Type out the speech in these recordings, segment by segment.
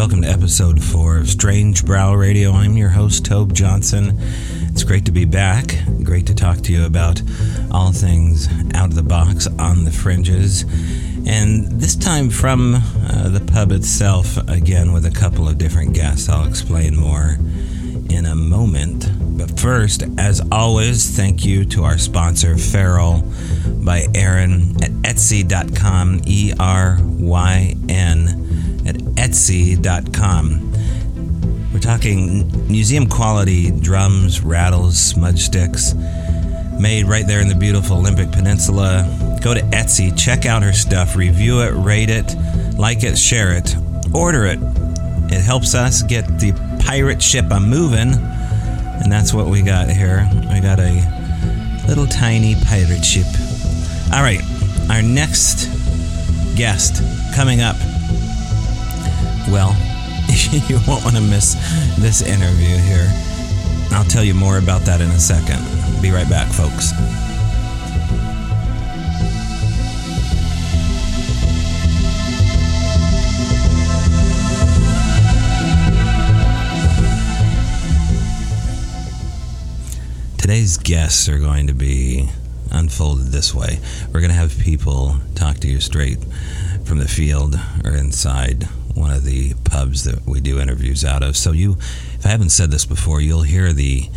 Welcome to episode four of Strange Brow Radio. I'm your host, Tobe Johnson. It's great to be back. Great to talk to you about all things out of the box, on the fringes. And this time from uh, the pub itself, again with a couple of different guests. I'll explain more in a moment. But first, as always, thank you to our sponsor, Feral by Eryn at Etsy.com, E R Y N, at Etsy.com. We're talking museum quality drums, rattles, smudge sticks, made right there in the beautiful Olympic Peninsula. Go to Etsy, check out her stuff, review it, rate it, like it, share it, order it. It helps us get the pirate ship a moving, and that's what we got here. We got a little tiny pirate ship. All right, our next guest coming up. Well, you won't want to miss this interview here. I'll tell you more about that in a second. Be right back, folks. Today's guests are going to be unfolded this way. We're going to have people talk to you straight from the field or inside one of the pubs that we do interviews out of. So you, if I haven't said this before, you'll hear the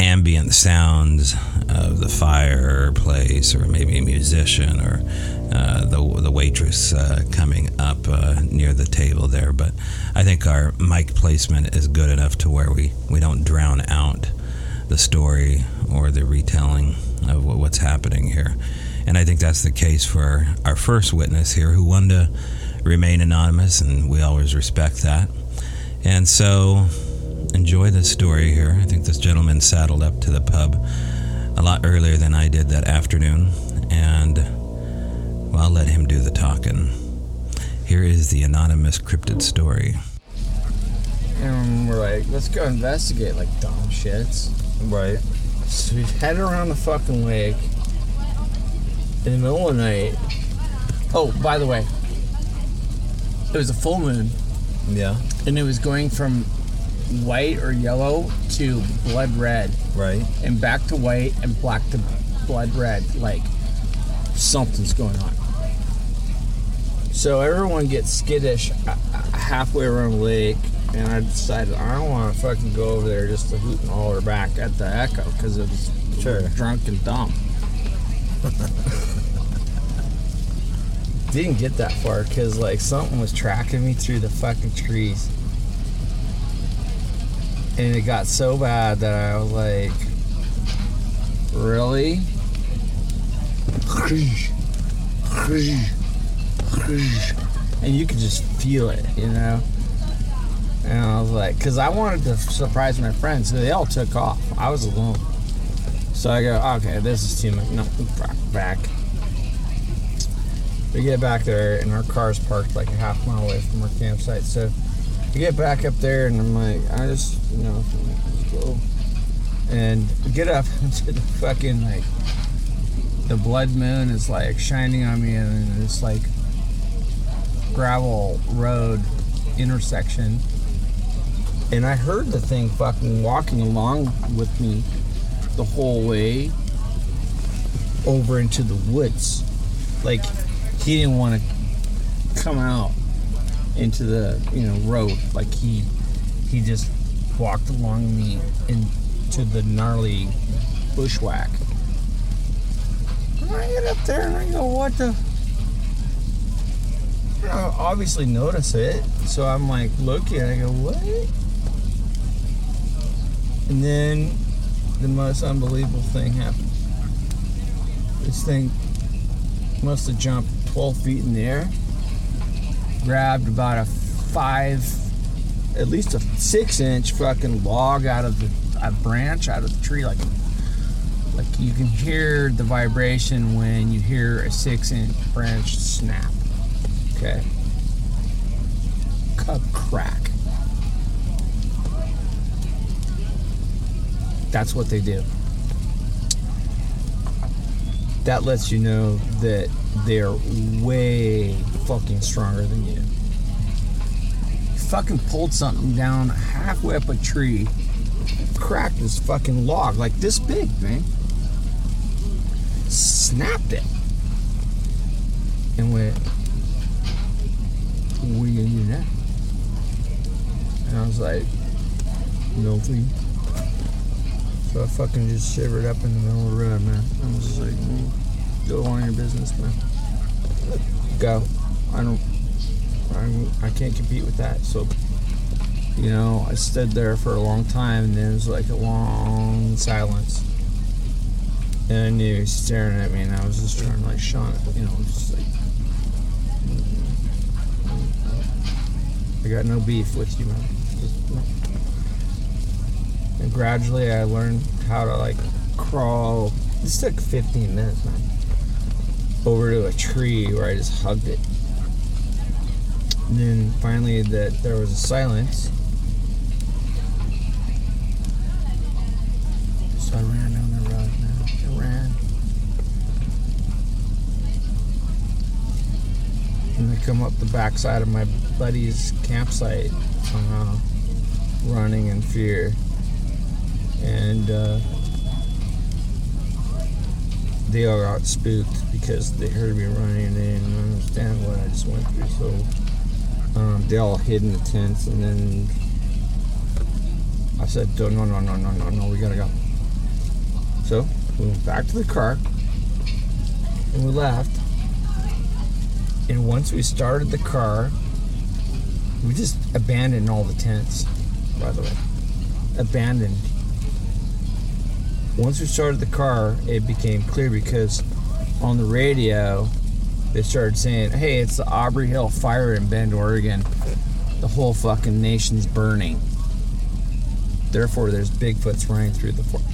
ambient sounds of the fireplace, or maybe a musician, or uh, the the waitress uh, coming up uh, near the table there. But I think our mic placement is good enough to where we we don't drown out the story or the retelling of what's happening here. And I think that's the case for our first witness here, who wanted to remain anonymous, and we always respect that. And so, enjoy the story here. I think this gentleman saddled up to the pub a lot earlier than I did that afternoon, and well, I'll let him do the talking. Here is the anonymous cryptid story. And we're like, let's go investigate, like dumb shits. Right. So we head around the fucking lake in the middle of the night. Oh, by the way, it was a full moon, Yeah. and it was going from white or yellow to blood red, Right. and back to white and black to blood red. Like something's going on. So everyone gets skittish halfway around the lake, and I decided I don't want to fucking go over there just to hoot and holler back at the echo because it was Sure. drunk and dumb. Didn't get that far because like something was tracking me through the fucking trees, and it got so bad that I was like, really. And you could just feel it, you know? And I was like, because I wanted to surprise my friends. So they all took off. I was alone. So I go, okay, this is too much. No, back. We get back there, and our car's parked like a half mile away from our campsite. So we get back up there, and I'm like, I just, you know, let's go. And get up into the fucking, like, the blood moon is like shining on me, and it's like gravel road intersection. And I heard the thing fucking walking along with me the whole way over into the woods. Like he didn't want to come out into the you know road. Like he he just walked along me into the gnarly bushwhack. And I get up there and I go, what the? I obviously notice it, so I'm like looking. I go, what? And then the most unbelievable thing happened. This thing must have jumped 12 feet in the air, grabbed about a five, at least a six inch fucking log out of the a branch out of the tree, like like you can hear the vibration when you hear a six inch branch snap. Okay. A crack. That's what they do. That lets you know that they're way fucking stronger than you. fucking pulled something down halfway up a tree, cracked this fucking log like this big, man. Snapped it. And went, what are you gonna do now? And I was like, nothing. So I fucking just shivered up in the middle of the road, man. I was just like, mm, go on your business, man. Go. I don't, I, I can't compete with that. So, you know, I stood there for a long time and then it was like a long silence. And I knew he was staring at me and I was just trying to like shun it, you know, just like, mm, mm, mm, I got no beef with you, man. Gradually I learned how to like crawl. This took 15 minutes, man. Over to a tree where I just hugged it. And then finally that there was a silence. So I ran down the road, man. I ran. And I come up the backside of my buddy's campsite, uh, running in fear. And uh, they all got spooked because they heard me running and they didn't understand what I just went through. So um, they all hid in the tents, and then I said, "No, no, no, no, no, no, no, we gotta go." So we went back to the car and we left. And once we started the car, we just abandoned all the tents. By the way, abandoned. Once we started the car, it became clear because on the radio they started saying, "Hey, it's the Awbrey Hall fire in Bend, Oregon. The whole fucking nation's burning. Therefore, there's Bigfoots running through the forest."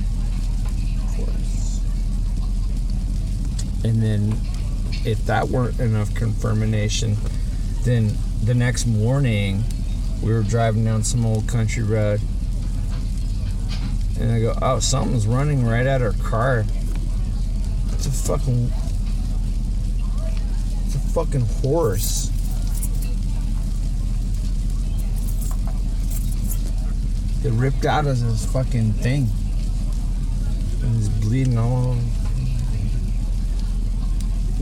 And then, if that weren't enough confirmation, then the next morning we were driving down some old country road, and I go, "Oh, something's running right at our car." It's a fucking it's a fucking horse. It ripped out of his fucking thing. And he's bleeding all over.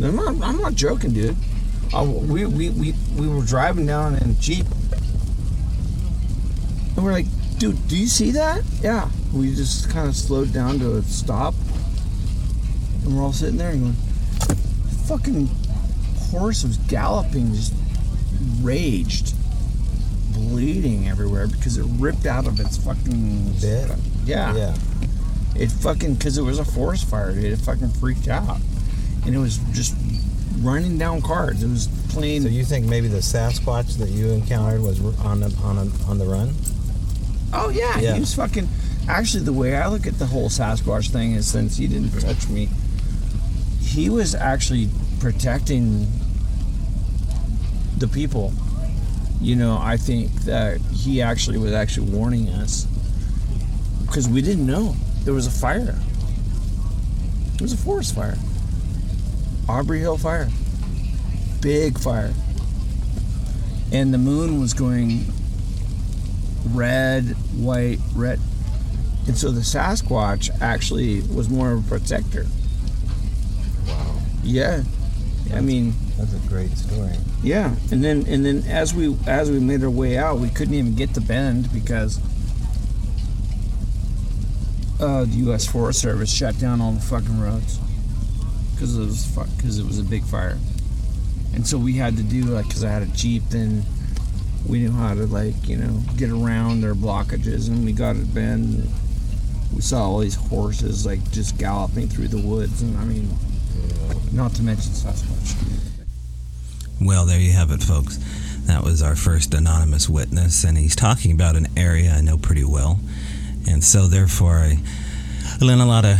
I'm not, I'm not joking, dude. Uh, we, we, we, we were driving down in a Jeep. And we're like, dude, do you see that? Yeah. We just kind of slowed down to a stop. And we're all sitting there and going, fucking horse was galloping, just raged, bleeding everywhere because it ripped out of its fucking Bit? Yeah. Yeah. It fucking because it was a forest fire, dude. It fucking freaked out, and it was just running down cars. It was playing. So you think maybe the Sasquatch that you encountered was on the, on a, on the run? Oh yeah, Yeah. he was fucking. Actually, the way I look at the whole Sasquatch thing is, since he didn't touch me, he was actually protecting the people. You know, I think that he actually was actually warning us because we didn't know there was a fire. It was a forest fire. Awbrey Hall fire. Big fire. And the moon was going red, white, red. And so the Sasquatch actually was more of a protector. Wow. Yeah. I mean, That's a great story. yeah. And then and then as we as we made our way out, we couldn't even get to Bend because uh, the U.S. Forest Service shut down all the fucking roads because it was because it was a big fire, and so we had to do like because I had a jeep, then we knew how to like you know get around their blockages, and we got it Bend. We saw all these horses like just galloping through the woods, and I mean, not to mention Sasquatch. Well, there you have it, folks. That was our first anonymous witness, and he's talking about an area I know pretty well. And so, therefore, I lend a lot of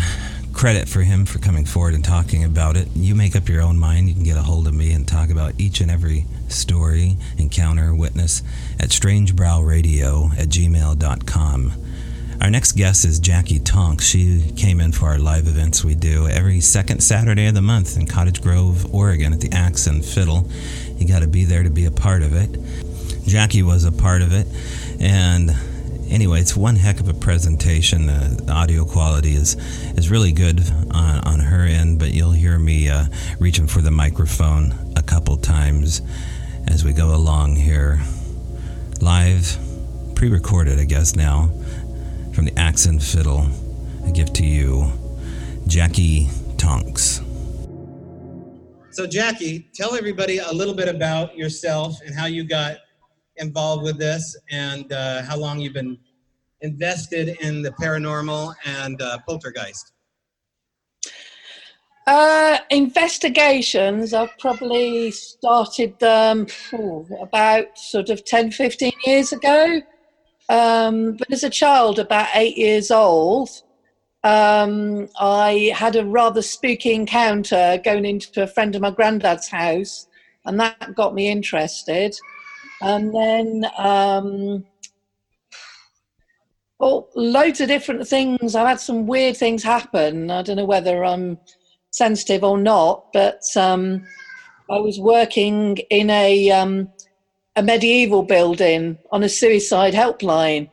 credit for him for coming forward and talking about it. You make up your own mind. You can get a hold of me and talk about each and every story, encounter, witness at strangebrowradio at gmail.com. Our next guest is Jackie Tonk. She came in for our live events we do every second Saturday of the month in Cottage Grove, Oregon at the Axe and Fiddle. You got to be there to be a part of it. Jackie was a part of it, and anyway, it's one heck of a presentation. Uh, the audio quality is is really good on, on her end, but you'll hear me uh, reaching for the microphone a couple times as we go along here. Live, pre recorded, I guess, now, from the Axe and Fiddle. I give to you Jackie Tonks. So, Jackie, tell everybody a little bit about yourself and how you got involved with this and uh, how long you've been invested in the paranormal and uh, poltergeist. Uh, investigations, I've probably started them about sort of 10, 15 years ago. Um, but as a child, about eight years old, um, I had a rather spooky encounter going into a friend of my granddad's house, and that got me interested. And then, um, oh, loads of different things. I've had some weird things happen. I don't know whether I'm sensitive or not, but um, I was working in a um, a medieval building on a suicide helpline,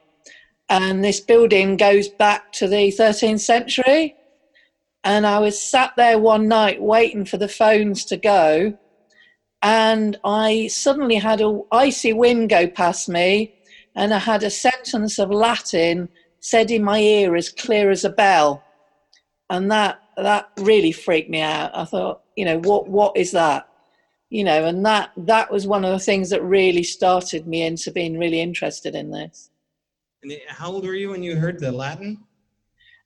and this building goes back to the 13th century. And I was sat there one night waiting for the phones to go, and I suddenly had a icy wind go past me, and I had a sentence of Latin said in my ear as clear as a bell, and that that really freaked me out. I thought, you know, what what is that? You know, and that that was one of the things that really started me into being really interested in this. And how old were you when you heard the Latin?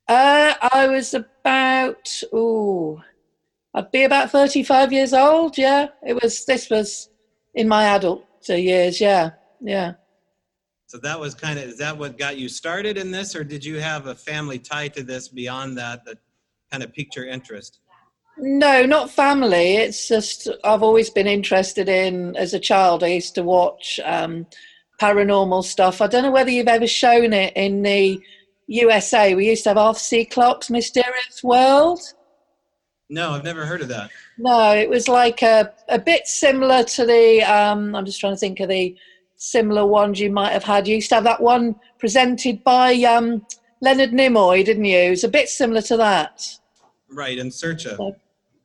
Uh, I was about oh, I'd be about thirty-five years old. Yeah, it was. This was in my adult years. Yeah, yeah. So that was kind of is that what got you started in this, or did you have a family tie to this beyond that that kind of piqued your interest? No, not family. It's just I've always been interested in. As a child, I used to watch um, paranormal stuff. I don't know whether you've ever shown it in the USA. We used to have Arthur C. Clarke's Mysterious World. No, I've never heard of that. No, it was like a, a bit similar to the. Um, I'm just trying to think of the similar ones you might have had. You used to have that one presented by um, Leonard Nimoy, didn't you? It was a bit similar to that. Right, in search of.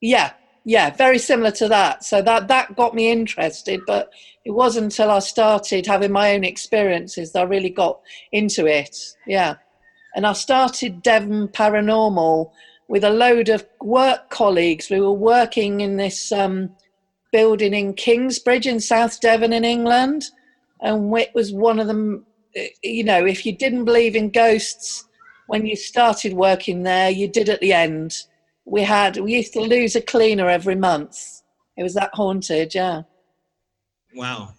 Yeah, yeah, very similar to that. So that that got me interested, but it wasn't until I started having my own experiences that I really got into it. Yeah, and I started Devon Paranormal with a load of work colleagues. We were working in this um, building in Kingsbridge in South Devon in England, and it was one of them you know, if you didn't believe in ghosts when you started working there, you did at the end. We had we used to lose a cleaner every month. It was that haunted, yeah. Wow.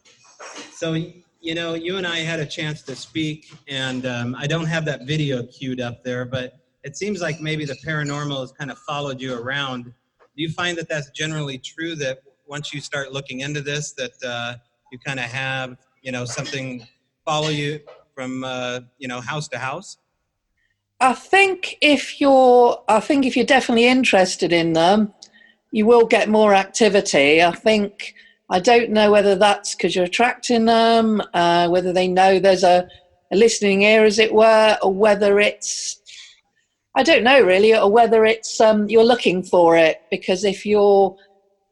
So you know, you and I had a chance to speak, and um, I don't have that video queued up there, but it seems like maybe the paranormal has kind of followed you around. Do you find that that's generally true? That once you start looking into this, that uh, you kind of have you know something follow you from uh, you know house to house? I think if you're, I think if you're definitely interested in them, you will get more activity. I think I don't know whether that's because you're attracting them, uh, whether they know there's a, a listening ear, as it were, or whether it's I don't know really, or whether it's um, you're looking for it. Because if you're,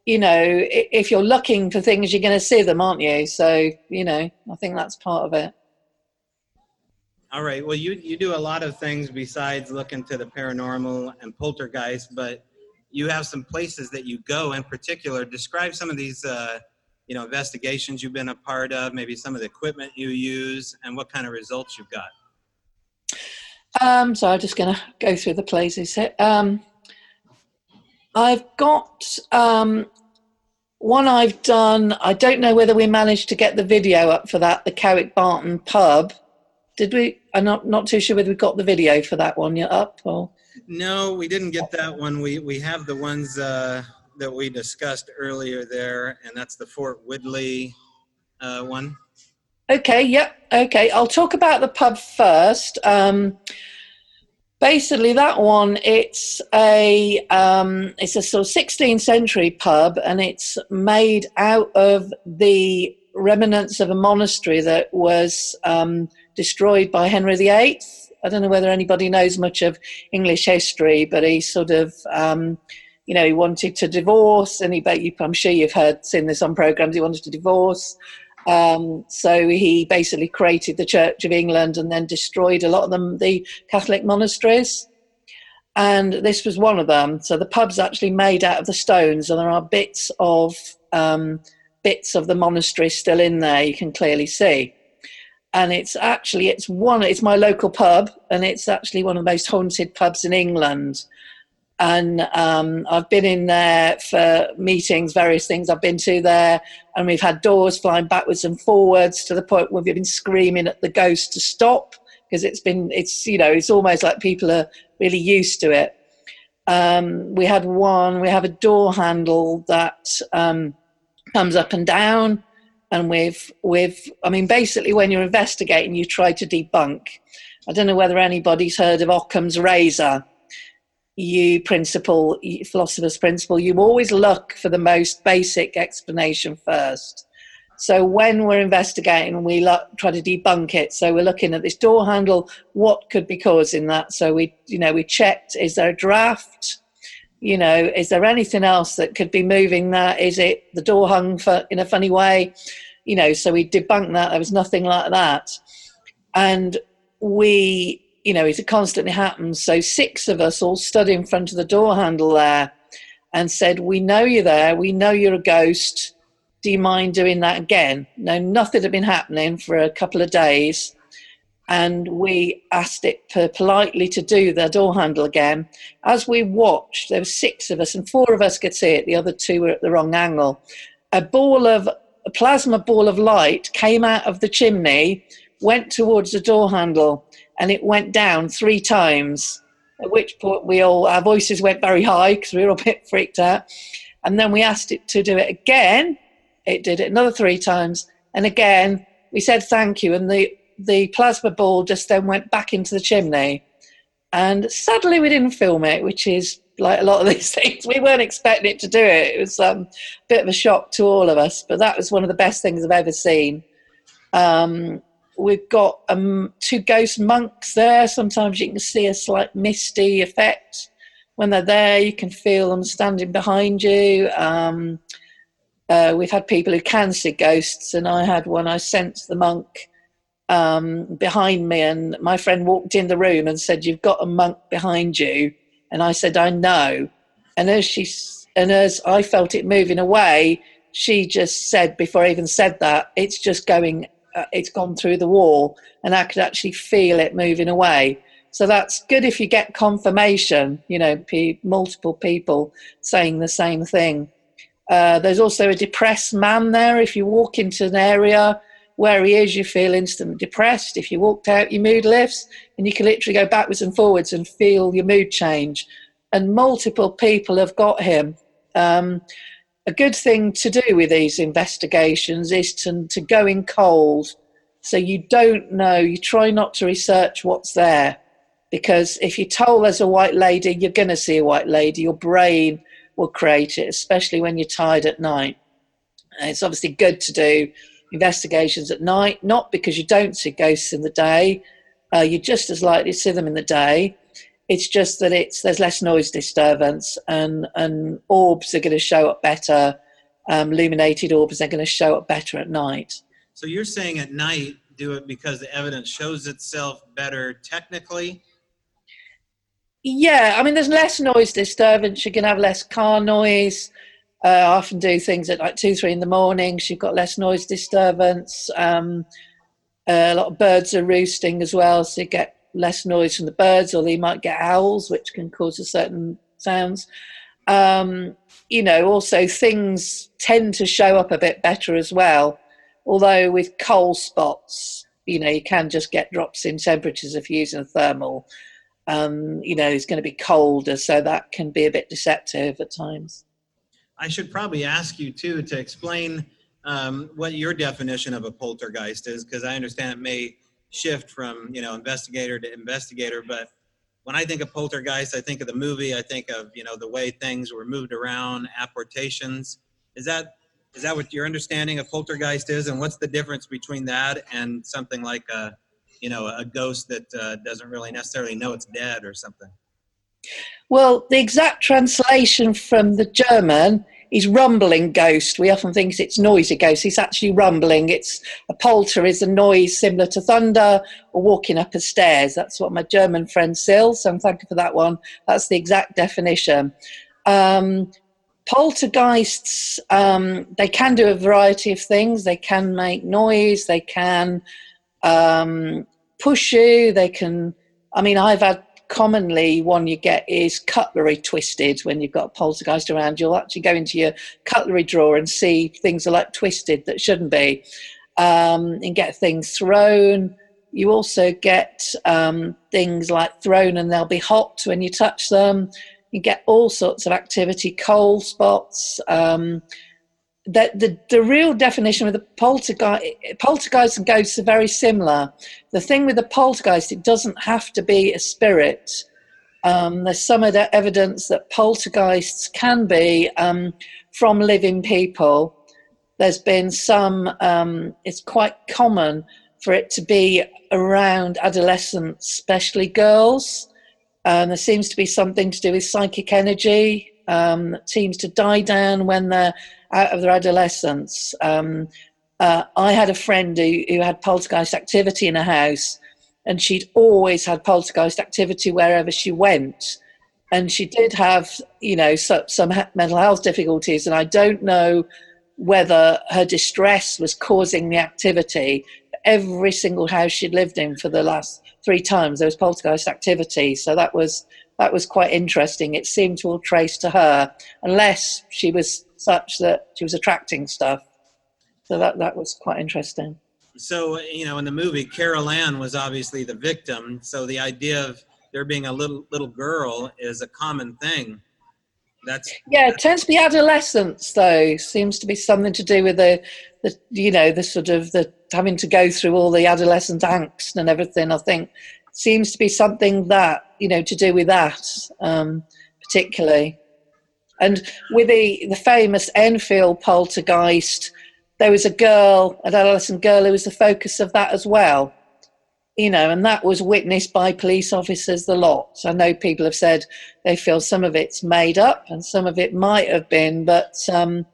you know, if you're looking for things, you're going to see them, aren't you? So, you know, I think that's part of it. All right. Well, you you do a lot of things besides looking to the paranormal and poltergeist, but you have some places that you go in particular. Describe some of these, uh, you know, investigations you've been a part of. Maybe some of the equipment you use, and what kind of results you've got. Um, so I'm just going to go through the places. Um, I've got um, one I've done. I don't know whether we managed to get the video up for that. The Carrick Barton pub. Did we? I'm not not too sure whether we got the video for that one yet up or. No, we didn't get that one. We we have the ones uh, that we discussed earlier there, and that's the Fort Widley uh, one. Okay. Yep. Okay. I'll talk about the pub first. Um, basically that one it's a um, it's a sort of 16th century pub and it's made out of the remnants of a monastery that was um, destroyed by Henry VIII. I don't know whether anybody knows much of English history, but he sort of, um, you know, he wanted to divorce, and he, I'm sure you've heard seen this on programs. He wanted to divorce, um, so he basically created the Church of England and then destroyed a lot of them, the Catholic monasteries. And this was one of them. So the pub's actually made out of the stones, and there are bits of um, bits of the monastery still in there. You can clearly see and it's actually it's one it's my local pub and it's actually one of the most haunted pubs in england and um, i've been in there for meetings various things. I've been to there and we've had doors flying backwards and forwards to the point where we've been screaming at the ghost to stop because it's been it's you know it's almost like people are really used to it. Um, we had one we have a door handle that um, comes up and down and with with i mean basically when you're investigating you try to debunk. I don't know whether anybody's heard of occam's razor you principle philosopher's principle you always look for the most basic explanation first so when we're investigating we look, try to debunk it so we're looking at this door handle what could be causing that so we you know we checked is there a draft you know, is there anything else that could be moving that? Is it the door hung for, in a funny way? You know, so we debunked that. There was nothing like that. And we, you know, it constantly happens. So six of us all stood in front of the door handle there and said, We know you're there. We know you're a ghost. Do you mind doing that again? No, nothing had been happening for a couple of days and we asked it politely to do the door handle again. As we watched, there were six of us, and four of us could see it. The other two were at the wrong angle. A ball of a plasma ball of light came out of the chimney, went towards the door handle, and it went down three times. At which point we all our voices went very high because we were a bit freaked out. And then we asked it to do it again. It did it another three times, and again we said thank you, and the the plasma ball just then went back into the chimney. And sadly, we didn't film it, which is like a lot of these things. We weren't expecting it to do it. It was um, a bit of a shock to all of us, but that was one of the best things I've ever seen. Um, we've got um, two ghost monks there. Sometimes you can see a slight misty effect. When they're there, you can feel them standing behind you. Um, uh, we've had people who can see ghosts, and I had one. I sensed the monk um, behind me, and my friend walked in the room and said, "You've got a monk behind you," and I said, "I know." And as she and as I felt it moving away, she just said, before I even said that, "It's just going. Uh, it's gone through the wall," and I could actually feel it moving away. So that's good if you get confirmation. You know, multiple people saying the same thing. Uh, there's also a depressed man there. If you walk into an area where he is, you feel instantly depressed. If you walked out, your mood lifts, and you can literally go backwards and forwards and feel your mood change. And multiple people have got him. Um, a good thing to do with these investigations is to, to go in cold. So you don't know, you try not to research what's there. Because if you're told there's a white lady, you're going to see a white lady. Your brain will create it, especially when you're tired at night. And it's obviously good to do investigations at night, not because you don't see ghosts in the day, uh, you're just as likely to see them in the day. It's just that it's there's less noise disturbance, and and orbs are going to show up better. Um, illuminated orbs are going to show up better at night. So you're saying at night do it because the evidence shows itself better technically. Yeah, I mean, there's less noise disturbance. You can have less car noise. Uh, I often do things at like two, three in the morning. So You've got less noise disturbance. Um, uh, a lot of birds are roosting as well, so you get less noise from the birds, or they might get owls, which can cause a certain sounds. Um, you know, also things tend to show up a bit better as well. Although with cold spots, you know, you can just get drops in temperatures if you're using a thermal. Um, you know, it's going to be colder, so that can be a bit deceptive at times. I should probably ask you too to explain um, what your definition of a poltergeist is, because I understand it may shift from you know investigator to investigator. But when I think of poltergeist, I think of the movie. I think of you know the way things were moved around, apportations. Is that Is that what your understanding of poltergeist is, and what's the difference between that and something like a, you know, a ghost that uh, doesn't really necessarily know it's dead or something? Well, the exact translation from the German is rumbling ghost. We often think it's noisy ghost. He's actually rumbling. It's a polter is a noise similar to thunder or walking up a stairs. That's what my German friend says. So I'm thankful for that one. That's the exact definition. Um, poltergeists, um, they can do a variety of things. They can make noise. They can um, push you. They can. I mean, I've had commonly one you get is cutlery twisted when you've got a poltergeist around. You'll actually go into your cutlery drawer and see things are like twisted that shouldn't be. Um, and get things thrown. You also get um, things like thrown and they'll be hot when you touch them. You get all sorts of activity cold spots um, that the, the real definition of the poltergeist, poltergeist and ghosts are very similar. The thing with the poltergeist, it doesn't have to be a spirit. Um, there's some of the evidence that poltergeists can be um, from living people. There's been some, um, it's quite common for it to be around adolescents, especially girls. And there seems to be something to do with psychic energy um, that seems to die down when they're out of their adolescence. Um, uh, I had a friend who, who had poltergeist activity in a house, and she'd always had poltergeist activity wherever she went. And she did have, you know, so, some mental health difficulties, and I don't know whether her distress was causing the activity. Every single house she'd lived in for the last three times, there was poltergeist activity. So that was that was quite interesting. It seemed to all trace to her, unless she was such that she was attracting stuff. So that that was quite interesting. So you know, in the movie, Carol Anne was obviously the victim. So the idea of there being a little little girl is a common thing. That's yeah. It tends to be adolescence, though. Seems to be something to do with the, the you know, the sort of the having to go through all the adolescent angst and everything. I think seems to be something that you know to do with that um, particularly. And with the, the famous Enfield poltergeist, there was a girl, an adolescent girl, who was the focus of that as well. You know, and that was witnessed by police officers the lot. I know people have said they feel some of it's made up and some of it might have been, but um,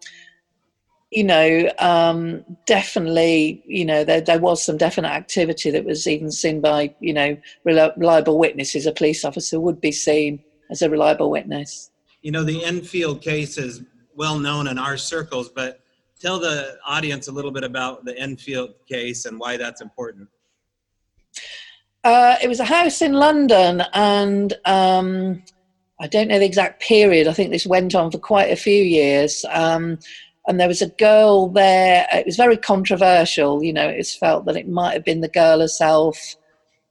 you know, um, definitely, you know, there, there was some definite activity that was even seen by, you know, reliable witnesses. A police officer would be seen as a reliable witness. You know, the Enfield case is well known in our circles, but tell the audience a little bit about the Enfield case and why that's important. Uh, it was a house in London, and um, I don't know the exact period. I think this went on for quite a few years. Um, and there was a girl there. It was very controversial. You know, it was felt that it might have been the girl herself,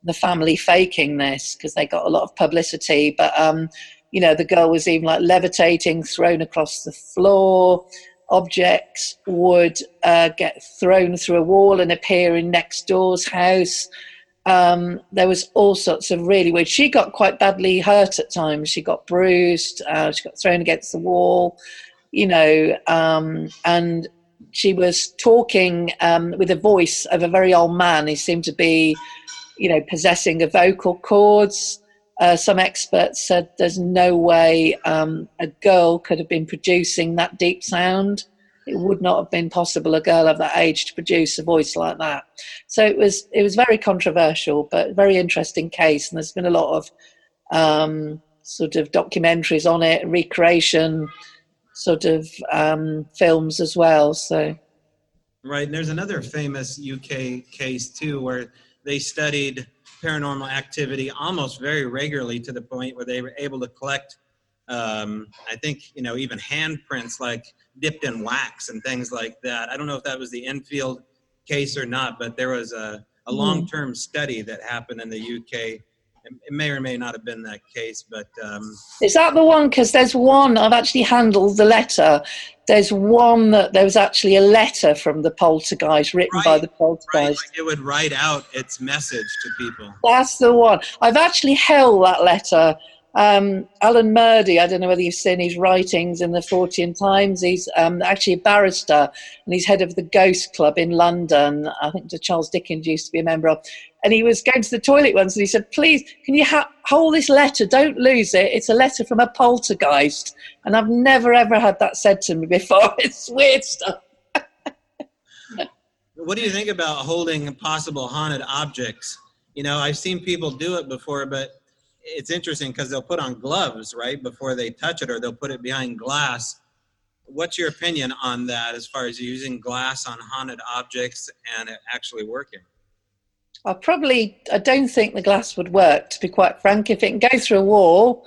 the family faking this because they got a lot of publicity. But um, you know, the girl was even like levitating, thrown across the floor. Objects would uh, get thrown through a wall and appear in next door's house. Um, there was all sorts of really weird. She got quite badly hurt at times. She got bruised. Uh, she got thrown against the wall. You know, um, and she was talking um, with the voice of a very old man. He seemed to be, you know, possessing of vocal cords. Uh, some experts said there's no way um, a girl could have been producing that deep sound. It would not have been possible a girl of that age to produce a voice like that. So it was it was very controversial, but very interesting case. And there's been a lot of um, sort of documentaries on it, recreation sort of um, films as well. So right, and there's another famous UK case too where they studied paranormal activity almost very regularly to the point where they were able to collect um, i think you know even handprints like dipped in wax and things like that i don't know if that was the enfield case or not but there was a, a hmm. long-term study that happened in the uk it may or may not have been that case, but um, is that the one? Because there's one I've actually handled the letter. There's one that there was actually a letter from the poltergeist written right, by the poltergeist. Right, like it would write out its message to people. That's the one. I've actually held that letter Um, Alan Murdie, I don't know whether you've seen his writings in the Fortean Times. He's um, actually a barrister and he's head of the Ghost Club in London. I think Charles Dickens used to be a member of. And he was going to the toilet once and he said, Please, can you ha- hold this letter? Don't lose it. It's a letter from a poltergeist. And I've never, ever had that said to me before. It's weird stuff. what do you think about holding possible haunted objects? You know, I've seen people do it before, but it's interesting because they'll put on gloves right before they touch it, or they'll put it behind glass. What's your opinion on that, as far as using glass on haunted objects and it actually working? I probably I don't think the glass would work. To be quite frank, if it can go through a wall,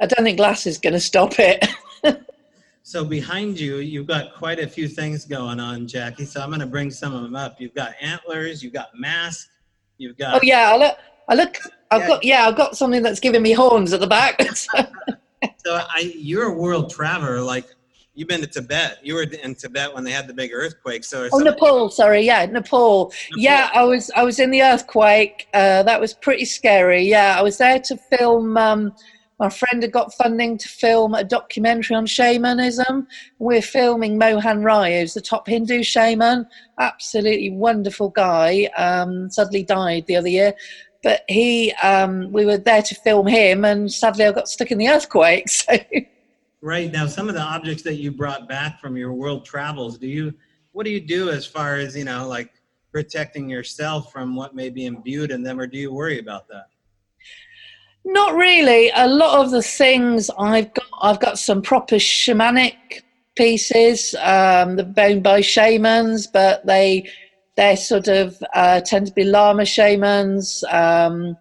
I don't think glass is going to stop it. so behind you, you've got quite a few things going on, Jackie. So I'm going to bring some of them up. You've got antlers, you've got mask, you've got. Oh yeah, I look. I look. I've yeah. got yeah, I've got something that's giving me horns at the back. so I, you're a world traveler. Like you've been to Tibet. You were in Tibet when they had the big earthquake. So oh, Nepal. Sorry, yeah, Nepal. Nepal. Yeah, I was I was in the earthquake. Uh, that was pretty scary. Yeah, I was there to film. Um, my friend had got funding to film a documentary on shamanism. We're filming Mohan Rai, who's the top Hindu shaman. Absolutely wonderful guy. Um, suddenly died the other year but he um, we were there to film him and sadly i got stuck in the earthquake so. Right now some of the objects that you brought back from your world travels do you what do you do as far as you know like protecting yourself from what may be imbued in them or do you worry about that? Not really. A lot of the things i've got i've got some proper shamanic pieces um, they're owned by shamans but they they sort of uh, tend to be Lama shamans, um,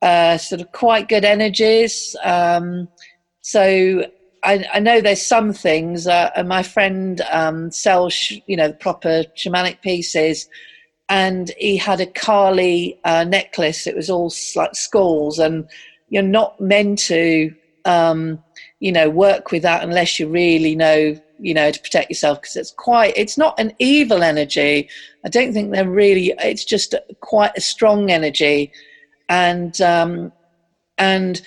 uh, sort of quite good energies. Um, so I, I, know there's some things, uh, and my friend um, sells, sh- you know, the proper shamanic pieces, and he had a Kali uh, necklace. It was all like skulls, and you're not meant to, um, you know, work with that unless you really know you know to protect yourself because it's quite it's not an evil energy. I don't think they're really it's just quite a strong energy. And um and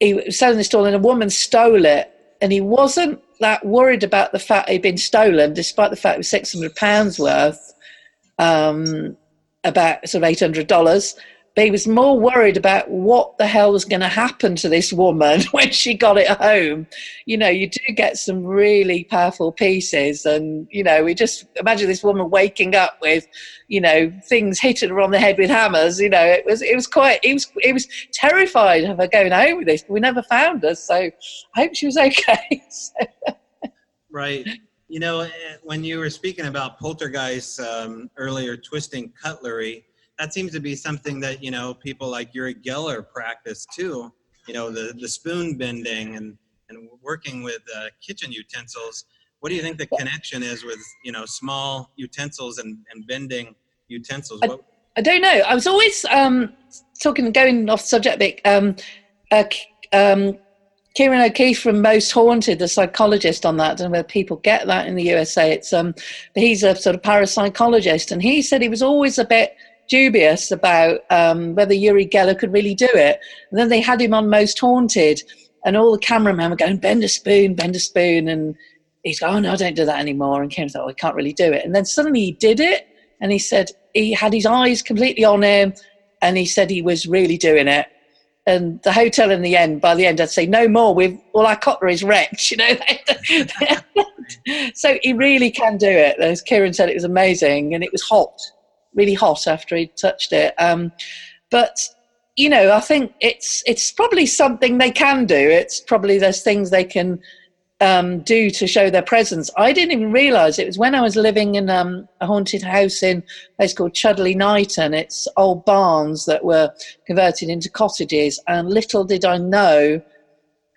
he was selling the stall and a woman stole it. And he wasn't that worried about the fact he'd been stolen despite the fact it was 600 pounds worth um about sort of 800 dollars but he was more worried about what the hell was going to happen to this woman when she got it home. You know, you do get some really powerful pieces, and you know, we just imagine this woman waking up with, you know, things hitting her on the head with hammers. You know, it was it was quite it was it was terrified of her going home with this. But We never found her, so I hope she was okay. right. You know, eh, when you were speaking about poltergeists um, earlier, twisting cutlery that seems to be something that you know people like Uri Geller practice too. You know, the the spoon bending and and working with uh, kitchen utensils. What do you think the connection is with you know small utensils and, and bending utensils? I, I don't know. I was always um, talking, going off subject a bit. Um, uh, um, Ciarán O'Keeffe from Most Haunted, the psychologist on that, I don't know whether people get that in the USA. It's um, but he's a sort of parapsychologist, and he said he was always a bit dubious about um, whether Uri Geller could really do it. And then they had him on Most Haunted, and all the cameramen were going, bend a spoon, bend a spoon. And he's going, oh, no, I don't do that anymore. And Kim thought, oh, I can't really do it. And then suddenly he did it, and he said he had his eyes completely on him, and he said he was really doing it. And the hotel in the end, by the end, I'd say, no more. We've all our cutlery is wrecked, you know. so he really can do it. As Ciarán said, it was amazing, and it was hot really hot after he touched it. Um, but you know, I think it's it's probably something they can do. It's probably there's things they can um, do to show their presence. I didn't even realise it was when I was living in um, a haunted house in a place called Chudleigh Knighton. It's old barns that were converted into cottages, and little did I know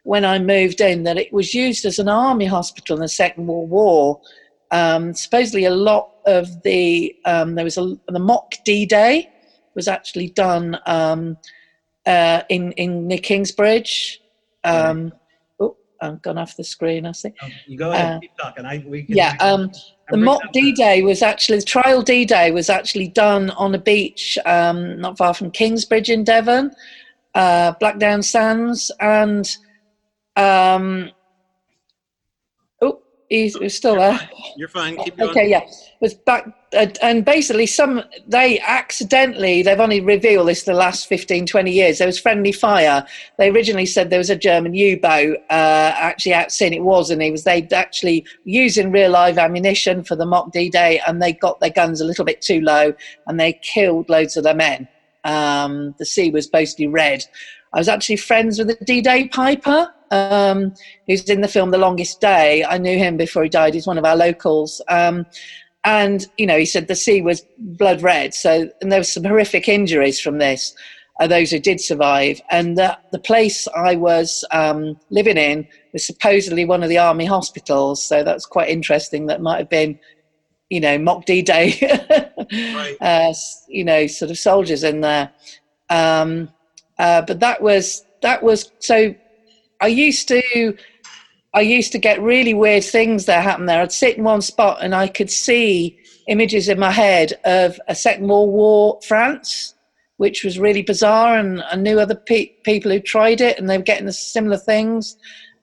when I moved in that it was used as an army hospital in the Second World War. Um, supposedly, a lot of the um, there was a the mock D Day was actually done um, uh, in in near Kingsbridge. Um, oh, I've gone off the screen. I see. Oh, you go ahead. Uh, keep talking. I, we can, yeah. Um, the mock D Day was actually the trial D Day was actually done on a beach um, not far from Kingsbridge in Devon. uh, Blackdown Sands, and um, he's, he's still You're there. fine. You're fine. Keep going. Okay, yeah, was back, uh, and basically, some they accidentally they've only revealed this the last 15, 20 years. There was friendly fire. They originally said there was a German U-boat uh, actually out seeing it was, and it was they actually using real live ammunition for the mock D-Day, and they got their guns a little bit too low, and they killed loads of their men. Um, the sea was mostly red. I was actually friends with the D-Day piper, um, who's in the film The Longest Day. I knew him before he died. He's one of our locals. Um, and, you know, he said the sea was blood red. So, and there were some horrific injuries from this, uh, those who did survive. And the, the place I was um, living in was supposedly one of the army hospitals. So that's quite interesting. That might have been, you know, mock D-Day, Right. uh, you know, sort of soldiers in there. Um, uh, but that was that was so. I used to I used to get really weird things that happened there. I'd sit in one spot and I could see images in my head of a Second World War France, which was really bizarre. And I knew other pe- people who tried it and they were getting similar things.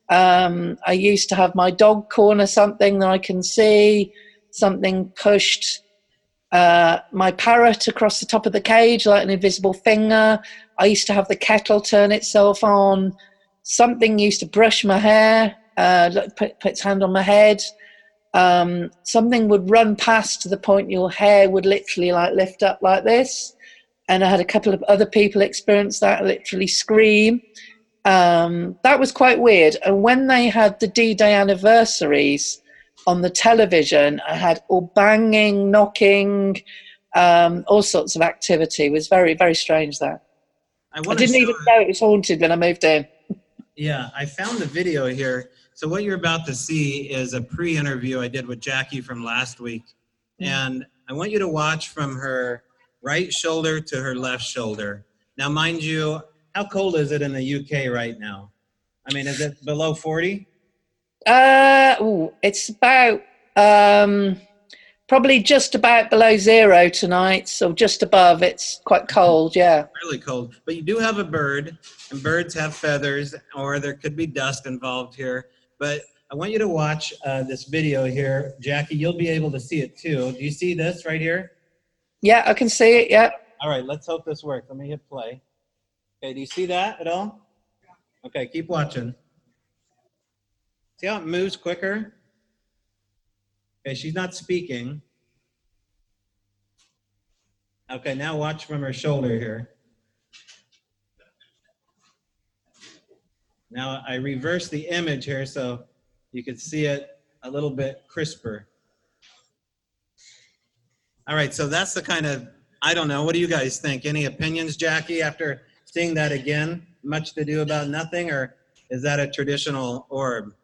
Um, I used to have my dog corner something that I can see, something pushed uh, my parrot across the top of the cage like an invisible finger. I used to have the kettle turn itself on. Something used to brush my hair, uh, put, put its hand on my head. Um, something would run past to the point your hair would literally like lift up like this. And I had a couple of other people experience that, literally scream. Um, that was quite weird. And when they had the D Day anniversaries on the television, I had all banging, knocking, um, all sorts of activity. It was very, very strange that. I, I didn't even know it was haunted when I moved in. Yeah, I found the video here. So what you're about to see is a pre-interview I did with Jackie from last week. And I want you to watch from her right shoulder to her left shoulder. Now, mind you, how cold is it in the UK right now? I mean, is it below 40? Uh, ooh, it's about um, probably just about below zero tonight, so just above. It's quite cold, yeah. Really cold. But you do have a bird, and birds have feathers, or there could be dust involved here. But I want you to watch uh, this video here. Jackie, you'll be able to see it too. Do you see this right here? Yeah, I can see it, yeah. All right, let's hope this works. Let me hit play. Okay, do you see that at all? Okay, keep watching. See how it moves quicker? Okay, she's not speaking. Okay, now watch from her shoulder here. Now I reverse the image here so you can see it a little bit crisper. All right, so that's the kind of, I don't know, what do you guys think? Any opinions, Jackie, after seeing that again? Much to do about nothing, or is that a traditional orb?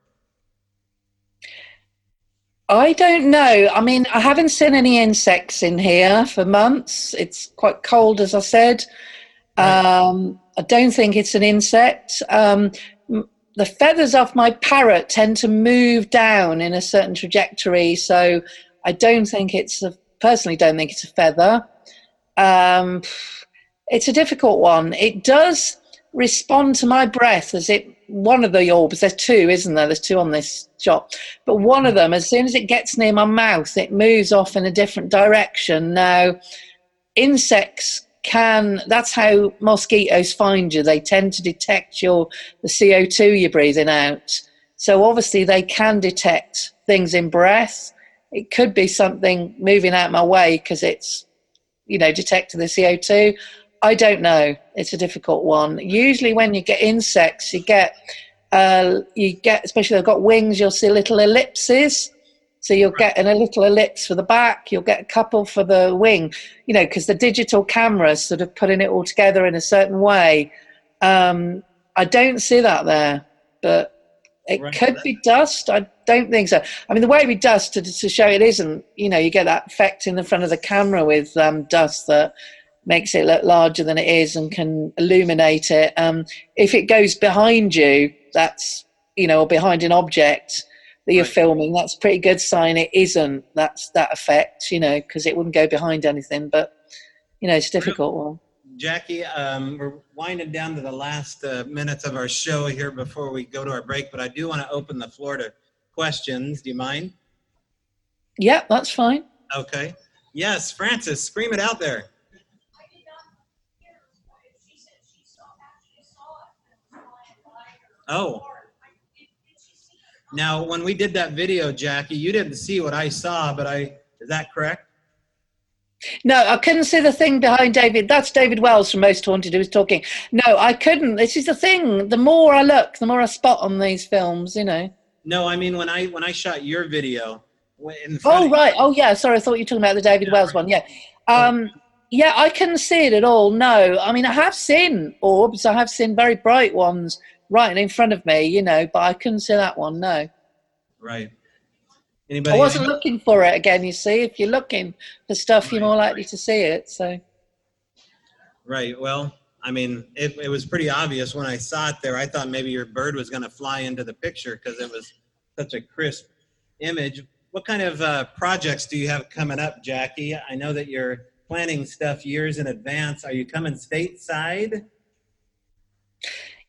I don't know. I mean, I haven't seen any insects in here for months. It's quite cold, as I said. Um, I don't think it's an insect. Um, the feathers off my parrot tend to move down in a certain trajectory, so I don't think it's a. Personally, don't think it's a feather. Um, it's a difficult one. It does respond to my breath as it. One of the orbs. There's two, isn't there? There's two on this shot. But one of hmm. them, as soon as it gets near my mouth, it moves off in a different direction. Now, insects can that's how mosquitoes find you they tend to detect your the co2 you're breathing out so obviously they can detect things in breath it could be something moving out my way because it's you know detecting the co2 i don't know it's a difficult one usually when you get insects you get uh, you get especially they've got wings you'll see little ellipses so you'll get an, a little ellipse for the back, you'll get a couple for the wing, you know, because the digital cameras sort of putting it all together in a certain way. Um, I don't see that there, but it Right. could be dust. I don't think so. I mean, the way be dust to, to show it isn't, you know, you get that effect in the front of the camera with um, dust that makes it look larger than it is and can illuminate it. Um, if it goes behind you, that's, you know, or behind an object, that you're Right. filming, that's a pretty good sign it isn't that's that effect, you know, because it wouldn't go behind anything. But you know, it's a difficult one. Jackie, um, we're winding down to the last uh, minutes of our show here before we go to our break, but I do want to open the floor to questions. Do you mind? Yeah, that's fine. Okay. Yes, Francis, scream it out there. Oh. Now, when we did that video, Jackie, you didn't see what I saw, but I is that correct? No, I couldn't see the thing behind David. That's David Wells from Most Haunted who was talking. No, I couldn't. This is the thing. The more I look, the more I spot on these films. You know. No, I mean when I when I shot your video. In oh right. Oh yeah. Sorry, I thought you were talking about the David Wells right. one. Yeah. Um, yeah, I couldn't see it at all. No, I mean I have seen orbs. I have seen very bright ones right in front of me. You know, but I couldn't see that one. No. Right. Anybody? I wasn't looking for it again. You see, if you're looking for stuff, right, you're more likely to see it. So. Right. Well, I mean, it, it was pretty obvious when I saw it there. I thought maybe your bird was going to fly into the picture because it was such a crisp image. What kind of uh, projects do you have coming up, Jackie? I know that you're planning stuff years in advance. Are you coming stateside?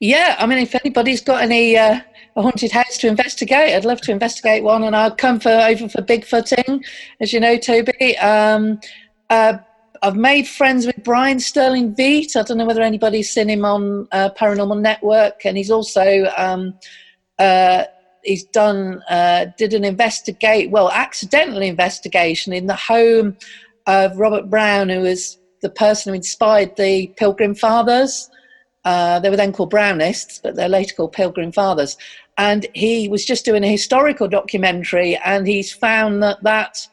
Yeah, I mean, if anybody's got any uh, a haunted house to investigate, I'd love to investigate one, and I'll come for over for Bigfooting, as you know, Toby. Um, uh, I've made friends with Brian Sterling Vete. I don't know whether anybody's seen him on uh, Paranormal Network, and he's also um, uh, he's done uh, did an investigate well accidental investigation in the home of Robert Brown, who was the person who inspired the Pilgrim Fathers. Uh, they were then called Brownists, but they're later called Pilgrim Fathers. And he was just doing a historical documentary, and he's found that that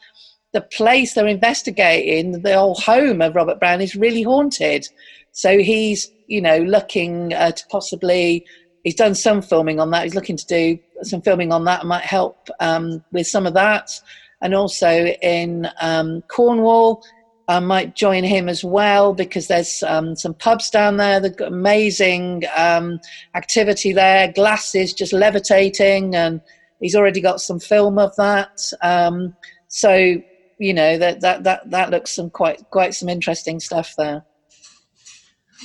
the place they're investigating, the old home of Robert Brown, is really haunted. So he's, you know, looking uh, to possibly. He's done some filming on that. He's looking to do some filming on that. Might help um, with some of that, and also in um, Cornwall I might join him as well because there's um, some pubs down there. They've got amazing um, activity there, glasses just levitating, and he's already got some film of that. Um, so you know that that that that looks some quite quite some interesting stuff there.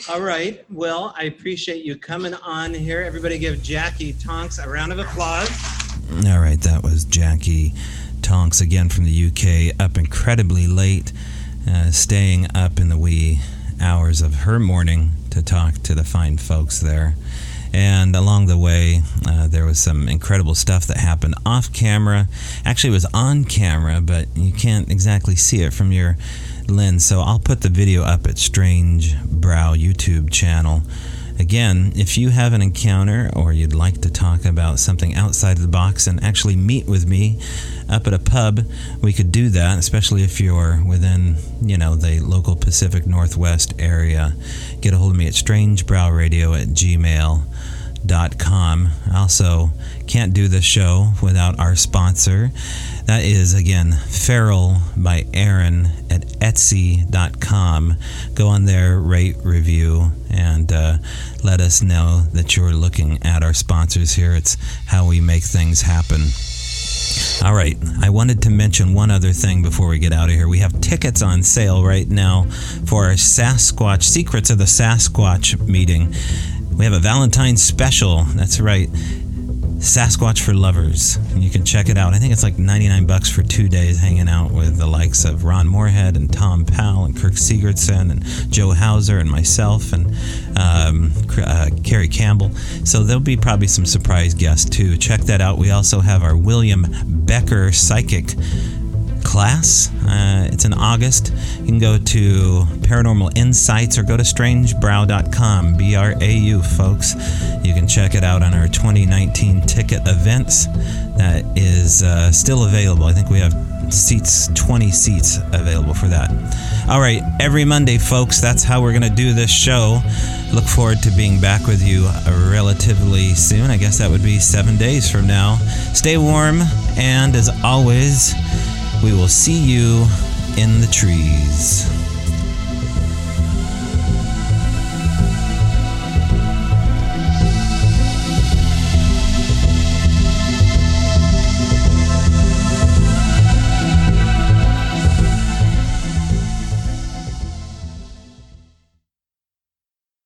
All right. Well, I appreciate you coming on here. Everybody, give Jackie Tonks a round of applause. All right, that was Jackie Tonks again from the UK, up incredibly late uh, staying up in the wee hours of her morning to talk to the fine folks there. And along the way, uh, there was some incredible stuff that happened off camera. Actually, it was on camera, but you can't exactly see it from your lens. So I'll put the video up at Strange Brau YouTube channel. Again, if you have an encounter or you'd like to talk about something outside of the box and actually meet with me up at a pub, we could do that, especially if you're within, you know, the local Pacific Northwest area. Get a hold of me at strangebrauradio at gmail.com. Also can't do this show without our sponsor. That is, again, Feral by Aaron at Etsy.com. Go on there, rate, review, and uh, let us know that you're looking at our sponsors here. It's how we make things happen. All right, I wanted to mention one other thing before we get out of here. We have tickets on sale right now for our Sasquatch Secrets of the Sasquatch meeting. We have a Valentine's special. That's right. Sasquatch for Lovers. You can check it out. I think it's like 99 bucks for two days hanging out with the likes of Ron Morehead and Tom Powell and Kirk Sigurdsson and Joe Hauser and myself and um, uh, Carrie Campbell. So there'll be probably some surprise guests too. Check that out. We also have our William Becker Psychic class. Uh, it's in August. You can go to Paranormal Insights or go to strangebrau.com, B R A U, folks. You can check it out on our 2019 ticket events. That is uh, still available. I think we have seats, 20 seats available for that. All right, every Monday, folks, that's how we're going to do this show. Look forward to being back with you relatively soon. I guess that would be seven days from now. Stay warm, and as always, we will see you in the trees.